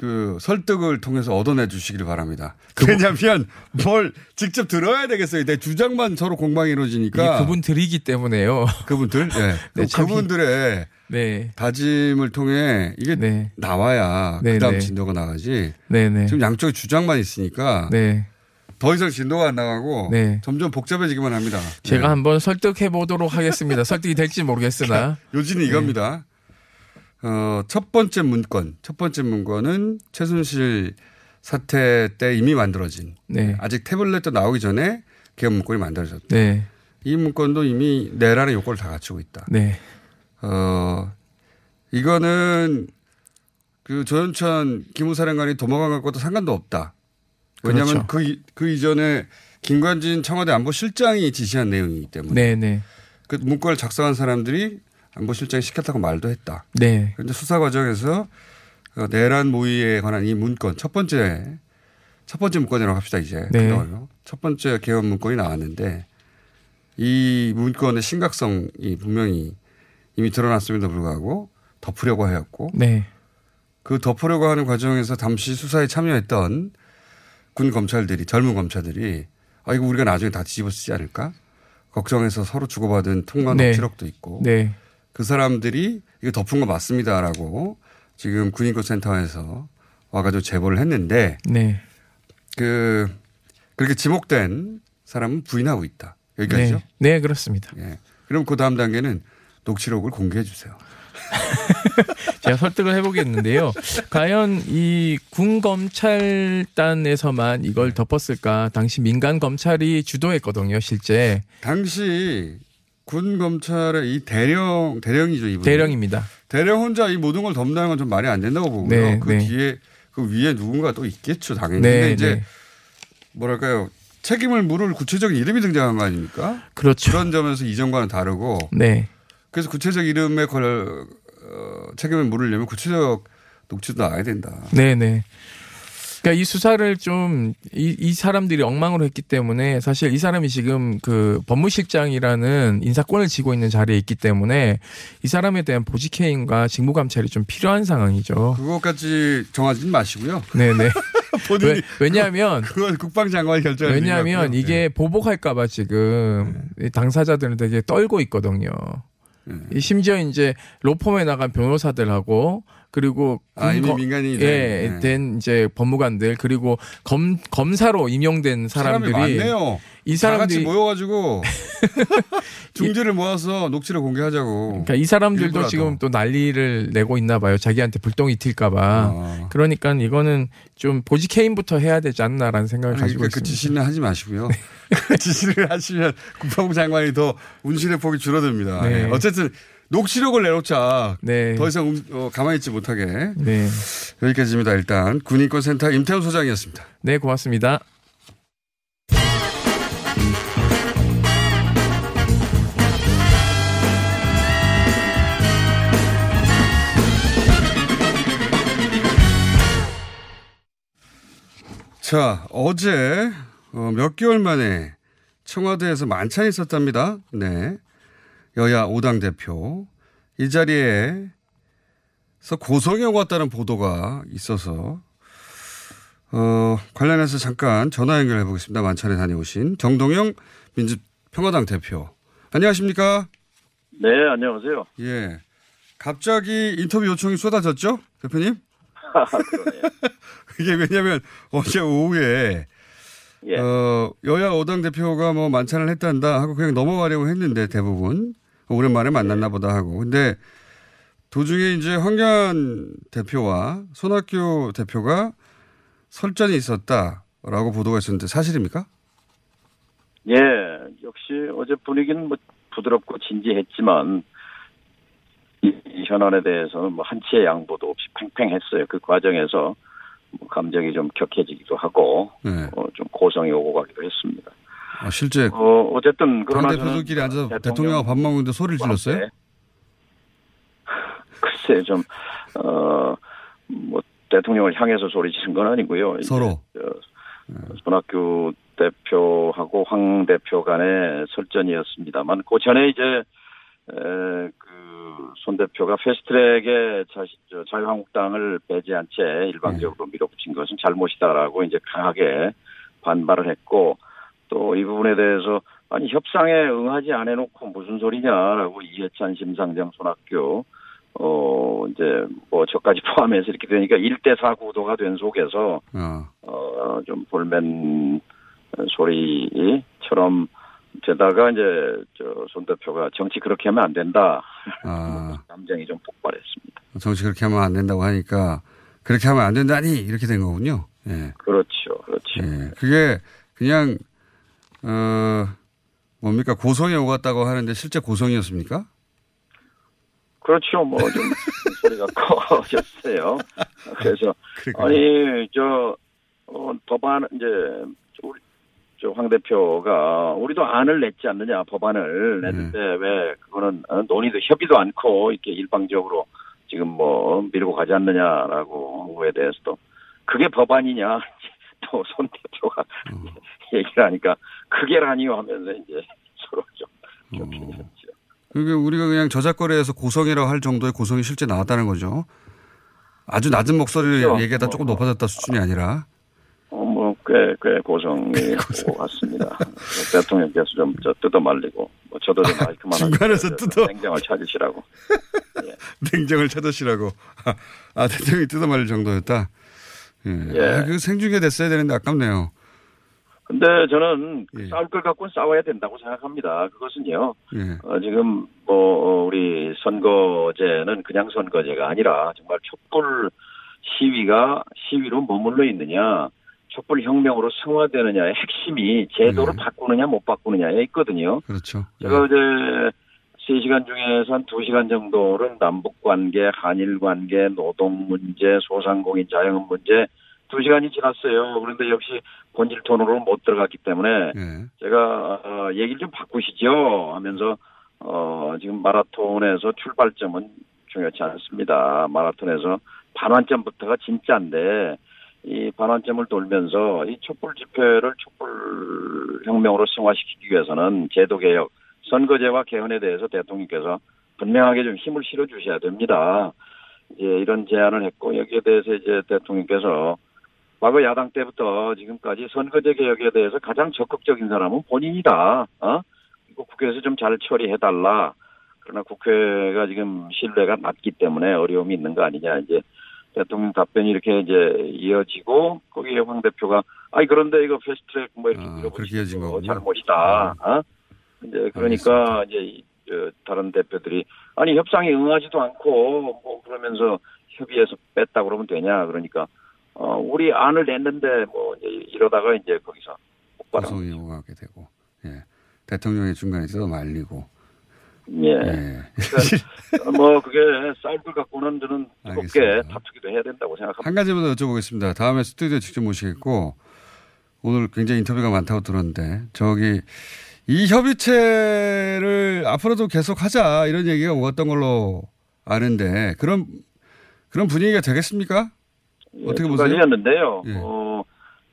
그 설득을 통해서 얻어내 주시기를 바랍니다. 왜냐하면 뭘 직접 들어야 되겠어요. 내 주장만 서로 공방이 이루어지니까. 그분들이기 때문에요. 그분들? 네. 네, 참 그분들의 네. 다짐을 통해 이게 나와야 네, 그다음 네. 진도가 나가지. 네네. 지금 양쪽에 주장만 있으니까 네. 더 이상 진도가 안 나가고 네. 점점 복잡해지기만 합니다. 제가 네. 한번 설득해 보도록 하겠습니다. 설득이 될지 모르겠으나. 요지는 이겁니다. 어, 첫 번째 문건, 첫 번째 문건은 최순실 사태 때 이미 만들어진 네. 아직 태블릿도 나오기 전에 개헌 문건이 만들어졌다. 네. 이 문건도 이미 내라는 요건을 다 갖추고 있다. 네. 어, 이거는 그 조현천 기무사령관이 도망간 것과도 상관도 없다. 왜냐하면 그렇죠. 그, 이- 그 이전에 김관진 청와대 안보실장이 지시한 내용이기 때문에 네네. 그 문건을 작성한 사람들이 안보실장이 시켰다고 말도 했다. 네. 그런데 수사 과정에서 어, 내란 모의에 관한 이 문건 첫 번째 첫 번째 문건이라고 합시다 이제 네. 그동안요. 첫 번째 개헌 문건이 나왔는데 이 문건의 심각성이 분명히 이미 드러났음에도 불구하고 덮으려고 하였고 네. 그 덮으려고 하는 과정에서 당시 수사에 참여했던 군 검찰들이 젊은 검찰들이 아 이거 우리가 나중에 다 뒤집어 쓰지 않을까 걱정해서 서로 주고받은 통관 네. 녹취록도 있고 네. 그 사람들이 이거 덮은 거 맞습니다라고 지금 군인권센터에서 와가지고 제보를 했는데 네. 그 그렇게 지목된 사람은 부인하고 있다 여기까지죠. 네. 네, 그렇습니다. 예. 그럼 그 다음 단계는 녹취록을 공개해 주세요. 제가 설득을 해보겠는데요. 과연 이 군 검찰단에서만 이걸 덮었을까? 당시 민간 검찰이 주도했거든요, 실제. 당시 군 검찰의 이 대령 대령이죠 이분. 대령입니다. 대령 혼자 이 모든 걸 덮는다는 건 좀 말이 안 된다고 보고요. 네, 그 네. 뒤에 그 위에 누군가 또 있겠죠 당연히. 네, 근데 이제 네. 뭐랄까요 책임을 물을 구체적인 이름이 등장한 거 아닙니까? 그렇죠. 그런 점에서 이전과는 다르고. 네. 그래서 구체적 이름에 걸 어, 책임을 물으려면 구체적 녹취도 나와야 된다. 네네. 그러니까 이 수사를 좀이 이 사람들이 엉망으로 했기 때문에 사실 이 사람이 지금 그 법무실장이라는 인사권을 쥐고 있는 자리에 있기 때문에 이 사람에 대한 보직 해임과 직무 감찰이 좀 필요한 상황이죠. 그것까지 정하지는 마시고요. 네네. 왜- 왜냐하면 그건 국방장관이 결정할 왜냐하면. 이게 보복할까봐 지금 이 당사자들은 되게 떨고 있거든요. 이 심지어 이제 로펌에 나간 변호사들하고 그리고 아, 이미 거- 민간인이 예, 된, 네. 된 이제 법무관들 그리고 검 검사로 임용된 사람들이 많네요. 이 사람들이 모여가지고 중지를 모아서 녹취를 공개하자고. 그러니까 이 사람들도 일부라도. 지금 또 난리를 내고 있나 봐요. 자기한테 불똥 이 튈까봐. 아. 그러니까 이거는 좀 보직 해임부터 해야 되지 않나라는 생각을 아니, 가지고 그러니까 그 있습니다. 지시는 하지 마시고요. 그 지시를 하시면 국방부 장관이 더 운신의 폭이 줄어듭니다. 네. 예. 어쨌든 녹취록을 내놓자. 네. 더 이상 음- 어, 가만히 있지 못하게. 네. 여기까지입니다. 일단 군인권센터 임태훈 소장이었습니다. 네, 고맙습니다. 자, 어제 어, 몇 개월 만에 청와대에서 만찬이 있었답니다. 네. 여야 5당 대표. 이 자리에서 오고 왔다는 보도가 있어서 어, 관련해서 잠깐 전화 연결해 보겠습니다. 만찬에 다녀오신 정동영 민주평화당 대표. 안녕하십니까? 네, 안녕하세요. 예. 갑자기 인터뷰 요청이 쏟아졌죠? 대표님? 그러네요. 이게 왜냐면 어제 오후에 예. 어, 여야 5당 대표가 뭐 만찬을 했단다 하고 그냥 넘어가려고 했는데 대부분 오랜만에 만났나 보다 하고 근데 도중에 이제 황교안 대표와 손학규 대표가 설전이 있었다라고 보도가 있었는데 사실입니까? 예, 역시 어제 분위기는 뭐 부드럽고 진지했지만 이, 이 현안에 대해서는 뭐 한치의 양보도 없이 팽팽했어요. 그 과정에서 뭐 감정이 좀 격해지기도 하고 네. 어, 좀 고성이 오고 가기도 했습니다. 아, 실제 어, 어쨌든 그러나 대표들끼리 앉아서 대통령 밥 먹는데 소리를 질렀어요? 글쎄 좀 어, 뭐 대통령을 향해서 소리 지른 건 아니고요. 서로. 저, 손학규 대표하고 황 대표 간의 설전이었습니다만 그 전에 이제 에, 그손 대표가 패스트트랙에 자유한국당을 배제한 채 일방적으로 밀어붙인 것은 잘못이다라고 이제 강하게 반발을 했고 또 이 부분에 대해서 아니 협상에 응하지 않아 놓고 무슨 소리냐라고 이해찬 심상정 손학규 어 이제 뭐 저까지 포함해서 이렇게 되니까 1대4 구도가 된 속에서 어. 어좀 볼멘 소리처럼 되다가 이제 저손 대표가 정치 그렇게 하면 안 된다. 아, 감정이 좀 폭발했습니다. 정치 그렇게 하면 안 된다고 하니까 그렇게 하면 안 된다니 이렇게 된 거군요. 예. 그렇죠, 그렇죠. 예. 그게 그냥 어 뭡니까 고성이 오갔다고 하는데 실제 고성이었습니까? 그렇죠. 뭐 좀 소리가 커졌어요. 그래서 아니 저 어, 법안 이제 우리 저 황 대표가 우리도 안을 냈지 않느냐 법안을 냈는데 왜 그거는 어, 논의도 협의도 않고 이렇게 일방적으로 지금 뭐 밀고 가지 않느냐라고 한 거에 대해서도 그게 법안이냐 또 손 대표가 얘기를 하니까 그게라니요 하면서 이제 서로 좀 좁히는 그게 우리가 그냥 저작거리에서 고성이라고 할 정도의 고성이 실제 나왔다는 거죠. 아주 낮은 목소리를 그렇죠. 얘기하다 조금 높아졌다 수준이 아니라. 어, 뭐, 꽤, 꽤 고성이 오고 갔습니다. 대통령께서 좀, 저, 뜯어 말리고, 뭐, 저도 좀 마이크만 중간에서 하니까 뜯어. 냉정을 찾으시라고. 냉정을 찾으시라고. 아, 아, 대통령이 뜯어 말릴 정도였다. 예. 예. 아, 그 생중계 됐어야 되는데 아깝네요. 근데 저는 예. 그 싸울 걸 갖고는 싸워야 된다고 생각합니다. 그것은요, 예. 어, 지금 뭐 우리 선거제는 그냥 선거제가 아니라 정말 촛불 시위가 시위로 머물러 있느냐, 촛불 혁명으로 승화되느냐의 핵심이 제도를 바꾸느냐 못 바꾸느냐에 있거든요. 그렇죠. 제가 어제 3시간 중에서 한 2시간 정도는 남북 관계, 한일 관계, 노동 문제, 소상공인 자영업 문제 2시간이 지났어요. 그런데 역시 본질 톤으로 못 들어갔기 때문에 예. 제가 어, 얘기를 좀 바꾸시죠 하면서 어, 지금 마라톤에서 출발점은 중요치 않습니다. 마라톤에서 반환점부터가 진짜인데 이 반환점을 돌면서 이 촛불 집회를 촛불 혁명으로 승화시키기 위해서는 제도 개혁, 선거제와 개헌에 대해서 대통령께서 분명하게 좀 힘을 실어 주셔야 됩니다. 이제 이런 제안을 했고 여기에 대해서 이제 대통령께서 과거 야당 때부터 지금까지 선거제 개혁에 대해서 가장 적극적인 사람은 본인이다. 어? 그리고 국회에서 좀 잘 처리해 달라. 그러나 국회가 지금 신뢰가 낮기 때문에 어려움이 있는 거 아니냐. 이제 대통령 답변이 이렇게 이제 이어지고 거기에 황 대표가 아니 그런데 이거 패스트트랙 뭐 이렇게 아, 그렇게 이어진 거군요. 잘못이다. 어? 이제 그러니까 이제 이, 저, 다른 대표들이 아니 협상에 응하지도 않고 뭐 그러면서 협의해서 뺐다 그러면 되냐 그러니까 어 우리 안을 냈는데 뭐 이제 이러다가 이제 거기서 고성이 오가게 되고 예. 대통령이 중간에 서 말리고 예. 그러니까 뭐 그게 쌀들 갖고는 저는 뜨겁게 다투기도 해야 된다고 생각합니다. 한 가지만 더 여쭤보겠습니다. 다음에 스튜디오에 직접 모시겠고 오늘 굉장히 인터뷰가 많다고 들었는데 저기 이 협의체를 앞으로도 계속 하자 이런 얘기가 오갔던 걸로 아는데 그런 그런 분위기가 되겠습니까? 어떻게 두 보세요? 가지였는데요. 예. 어,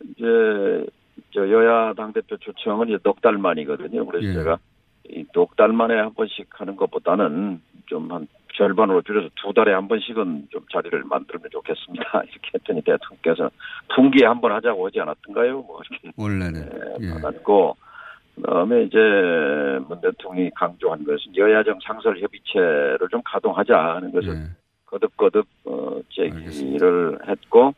이제, 저 여야 당 대표 초청은 이제 넉 달 만이거든요. 그래서 예. 제가 이넉달 만에 한 번씩 하는 것보다는 좀 한 절반으로 줄여서 두 달에 한 번씩은 좀 자리를 만들면 좋겠습니다. 이렇게 했더니 대통령께서 분기에 한 번 하자고 하지 않았던가요? 뭐 이렇게 원래는 예. 받았고 그다음에 이제 문 대통령이 강조한 것은 여야정 상설 협의체를 좀 가동하자 하는 것을 예. 거듭거듭 어, 제기를 했고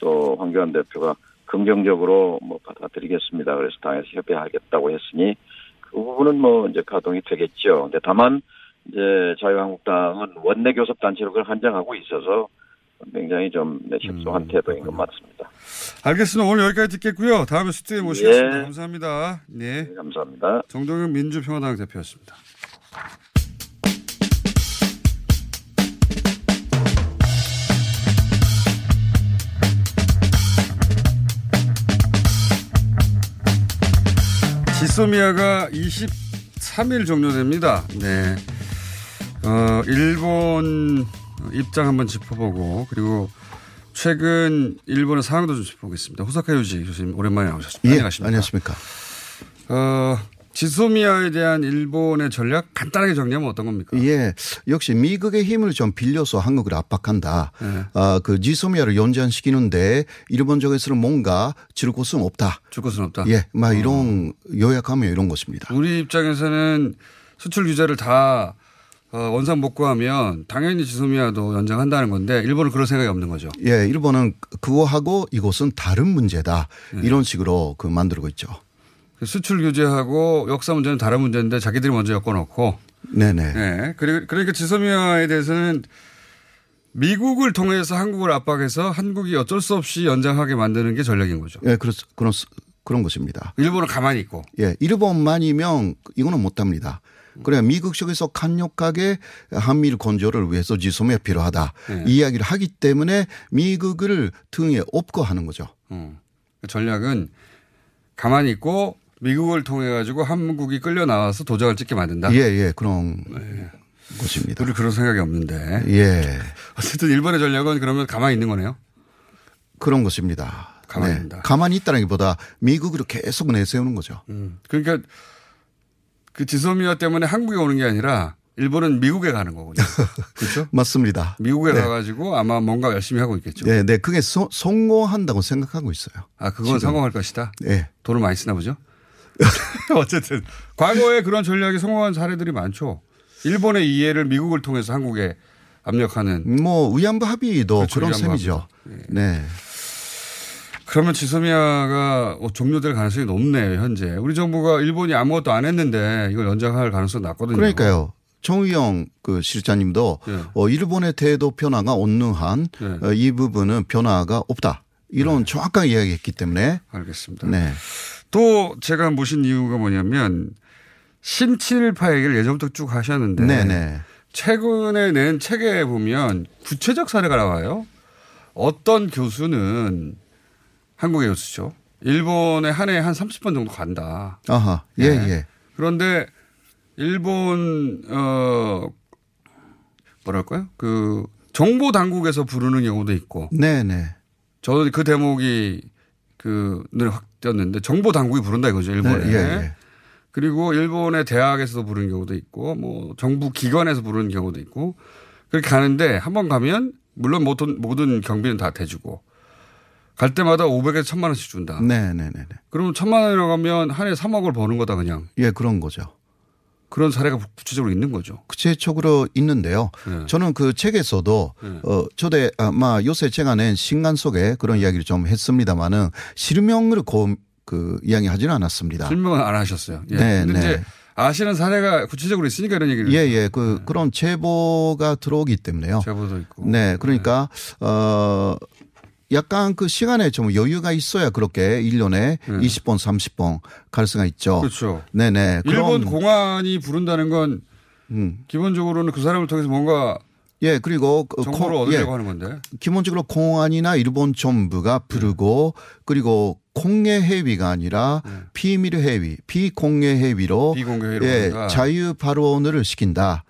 또 황교안 대표가 긍정적으로 뭐 받아들이겠습니다. 그래서 당에서 협의하겠다고 했으니 그 부분은 뭐 이제 가동이 되겠죠. 근데 다만 이제 자유한국당은 원내 교섭 단체로 그걸 한정하고 있어서 굉장히 좀 음, 협소한 태도인 것 같습니다. 알겠습니다. 오늘 여기까지 듣겠고요. 다음에 스튜디오에 모시겠습니다. 예. 감사합니다. 네. 감사합니다. 정동영 민주평화당 대표였습니다. 지소미아가 23일 종료됩니다. 네. 어, 일본 입장 한번 짚어보고, 그리고 최근 일본의 상황도 좀 짚어보겠습니다. 호사카 유지 교수님 오랜만에 나오셨습니다. 예, 안녕하십니까. 안녕하십니까. 어, 지소미아에 대한 일본의 전략 간단하게 정리하면 어떤 겁니까? 예, 역시 미국의 힘을 좀 빌려서 한국을 압박한다. 네. 아, 그 지소미아를 연장시키는데 일본 쪽에서는 뭔가 줄 곳은 없다. 줄 곳은 없다. 예, 막 이런 요약하면 이런 것입니다. 우리 입장에서는 수출 규제를 다 어, 원상 복구 하면 당연히 지소미아도 연장한다는 건데 일본은 그런 생각이 없는 거죠. 예, 일본은 그거하고 이것은 다른 문제다. 네. 이런 식으로 그 만들고 있죠. 그 수출 규제하고 역사 문제는 다른 문제인데 자기들이 먼저 엮어놓고. 네네. 네. 그리고 그러니까 지소미아에 대해서는 미국을 통해서 한국을 압박해서 한국이 어쩔 수 없이 연장하게 만드는 게 전략인 거죠. 예, 그렇, 그런, 그런 것입니다. 일본은 가만히 있고. 예, 일본만이면 이거는 못 합니다. 그래 미국 쪽에서 강력하게 한미일 건조를 위해서 지소미아 필요하다 네. 이야기를 하기 때문에 미국을 등에 업고 하는 거죠. 음. 그 전략은 가만히 있고 미국을 통해 가지고 한국이 끌려 나와서 도장을 찍게 만든다. 예, 예, 그런 것입니다. 우리 그런 생각이 없는데. 예. 어쨌든 일본의 전략은 그러면 가만히 있는 거네요. 그런 것입니다. 가만히 네. 있다. 가만히 있다라기보다 미국으로 계속 내세우는 거죠. 음. 그러니까 그 지소미아 때문에 한국에 오는 게 아니라 일본은 미국에 가는 거군요. 그렇죠? 맞습니다. 미국에 네. 가가지고 아마 뭔가 열심히 하고 있겠죠. 네, 네, 그게 소- 성공한다고 생각하고 있어요. 아, 그건 지금. 성공할 것이다. 네. 돈을 많이 쓰나 보죠. 어쨌든 과거에 그런 전략이 성공한 사례들이 많죠. 일본의 이해를 미국을 통해서 한국에 압력하는. 뭐 위안부 합의도 그렇죠, 그런 위안부 셈이죠. 네. 그러면 지소미아가 어, 종료될 가능성이 높네요, 현재. 우리 정부가 일본이 아무것도 안 했는데 이걸 연장할 가능성이 낮거든요. 그러니까요. 정의영 그 실장님도 네. 어, 일본의 태도 변화가 없는 한 네. 어, 이 부분은 변화가 없다. 이런 정확하게 이야기했기 때문에 알겠습니다. 네. 또 제가 모신 이유가 뭐냐면 신친일파 얘기를 예전부터 쭉 하셨는데 네네. 최근에 낸 책에 보면 구체적 사례가 나와요. 어떤 교수는 한국의 교수죠. 일본에 한 해에 한 30번 정도 간다. 아하. 예, 네. 예. 그런데 일본 어 뭐랄까요? 그 정보 당국에서 부르는 경우도 있고. 네 네. 저는 그 대목이 그 눈에 확 띄었는데 정보 당국이 부른다 이거죠 일본에. 네, 예, 예. 그리고 일본의 대학에서도 부르는 경우도 있고 뭐 정부 기관에서 부르는 경우도 있고 그렇게 가는데 한 번 가면 물론 모든 모든 경비는 다 대주고 갈 때마다 500에서 1000만 원씩 준다. 네네네. 그러면 1000만 원이라고 하면 한 해 3억을 버는 거다 그냥. 예, 그런 거죠. 그런 사례가 구체적으로 있는 거죠. 구체적으로 있는데요. 네. 저는 그 책에서도 네. 어 저대 아마 요새 제가 낸 신간 속에 그런 이야기를 좀 했습니다마는 실명을 고, 그 이야기하지는 않았습니다. 설명은 안 하셨어요. 예. 네, 근데 네. 아시는 사례가 구체적으로 있으니까 이런 얘기를. 예, 예. 그, 그런 제보가 들어오기 때문에요. 제보도 있고. 네. 그러니까, 어, 약간 그 시간에 좀 여유가 있어야 그렇게 1년에 20번, 30번 갈 수가 있죠. 네. 그렇죠. 네네. 일본 공안이 부른다는 건 음. 기본적으로는 그 사람을 통해서 뭔가 예, 그리고 그 정보를 콩- 얻으려고 예. 하는 건데. 기본적으로 공안이나 일본 정부가 부르고 그리고 공개 회의가 아니라 비밀 회의, 비공개 회의로 비공개 회의로 예. 자유 발언을 시킨다.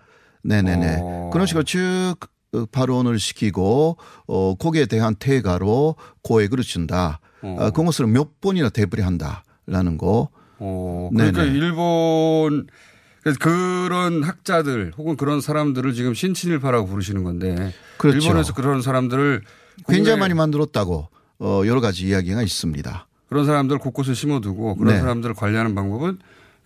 네네네. 어. 그런 식으로 쭉 어, 발언을 시키고 어 거기에 대한 대가로 고액을 준다. 어. 어. 그것을 몇 번이나 되풀이한다라는 거. 어, 그러니까 네네. 일본 그런 학자들 혹은 그런 사람들을 지금 신친일파라고 부르시는 건데 그렇죠. 일본에서 그런 사람들을 굉장히 많이 만들었다고 어 여러 가지 이야기가 있습니다. 그런 사람들 곳곳에 심어두고 그런 네. 사람들을 관리하는 방법은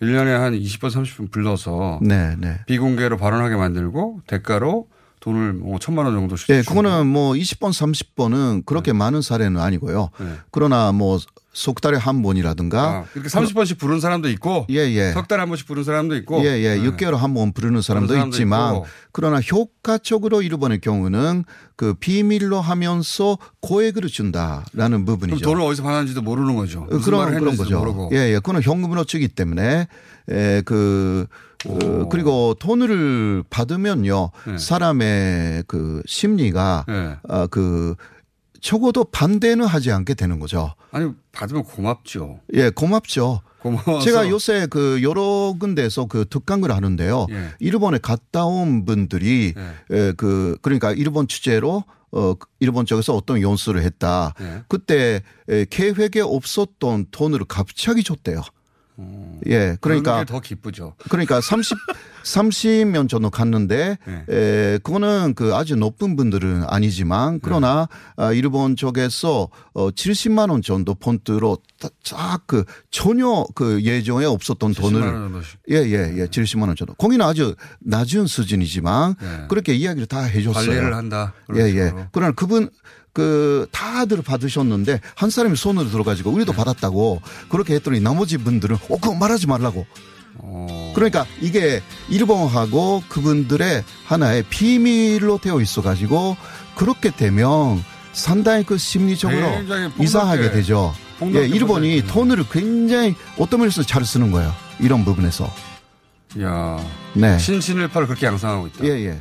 1년에 한 20번 30분 불러서 네, 네. 비공개로 발언하게 만들고 대가로 돈을 뭐 천만 원 정도씩 예, 주고. 그거는 뭐 20번, 30번은 그렇게 많은 사례는 아니고요. 그러나 뭐 석 달에 한 번이라든가. 네. 아, 이렇게 30번씩 부른 사람도 있고 예, 예. 석 달에 한 번씩 부른 사람도 있고 예, 예. 네. 6개월에 한 번 부르는 사람도 사람도 있지만 있고. 그러나 효과적으로 일본의 경우는 그 비밀로 하면서 고액을 준다라는 부분이죠. 돈을 어디서 받았는지도 모르는 거죠. 무슨 그런 그런 거죠. 모르고. 예, 예. 그거는 현금으로 주기 때문에 에, 그 어, 그리고 돈을 받으면요 네. 사람의 그 심리가 네. 아, 그 적어도 반대는 하지 않게 되는 거죠. 아니 받으면 고맙죠. 예, 고맙죠. 고마워서. 제가 요새 그 여러 군데에서 그 특강을 하는데요. 예. 일본에 갔다 온 분들이 에, 그 그러니까 일본 주제로 어 일본 쪽에서 어떤 연수를 했다. 예. 그때 에, 계획에 없었던 돈을 갑자기 줬대요. 예, 그러니까 더 기쁘죠. 그러니까 30 30년 전도 갔는데 네. 에, 그거는 그 아주 높은 분들은 아니지만 그러나 아, 일본 쪽에서 어 70만 원 정도 폰트로 쫙그 전혀 그 예정에 없었던 70만 원 돈을 정도씩. 예, 예, 예. 70만 원 정도. 거기는 아주 낮은 수준이지만 네. 그렇게 이야기를 다 해줬어요. 관리를 한다. 예, 그런 예. 식으로. 그러나 그분 그 다들 받으셨는데 한 사람이 손으로 들어가지고 우리도 네. 받았다고 그렇게 했더니 나머지 분들은 어 그거 말하지 말라고. 어. 그러니까 이게 일본하고 그분들의 하나의 비밀로 되어 있어 가지고 그렇게 되면 상당히 그 심리적으로 이상하게 되죠. 예, 일본이 돈을 굉장히 어떤 면에서 잘 쓰는 거예요. 이런 부분에서. 야. 네. 신신일파를 그렇게 양상하고 있다. 예, 예.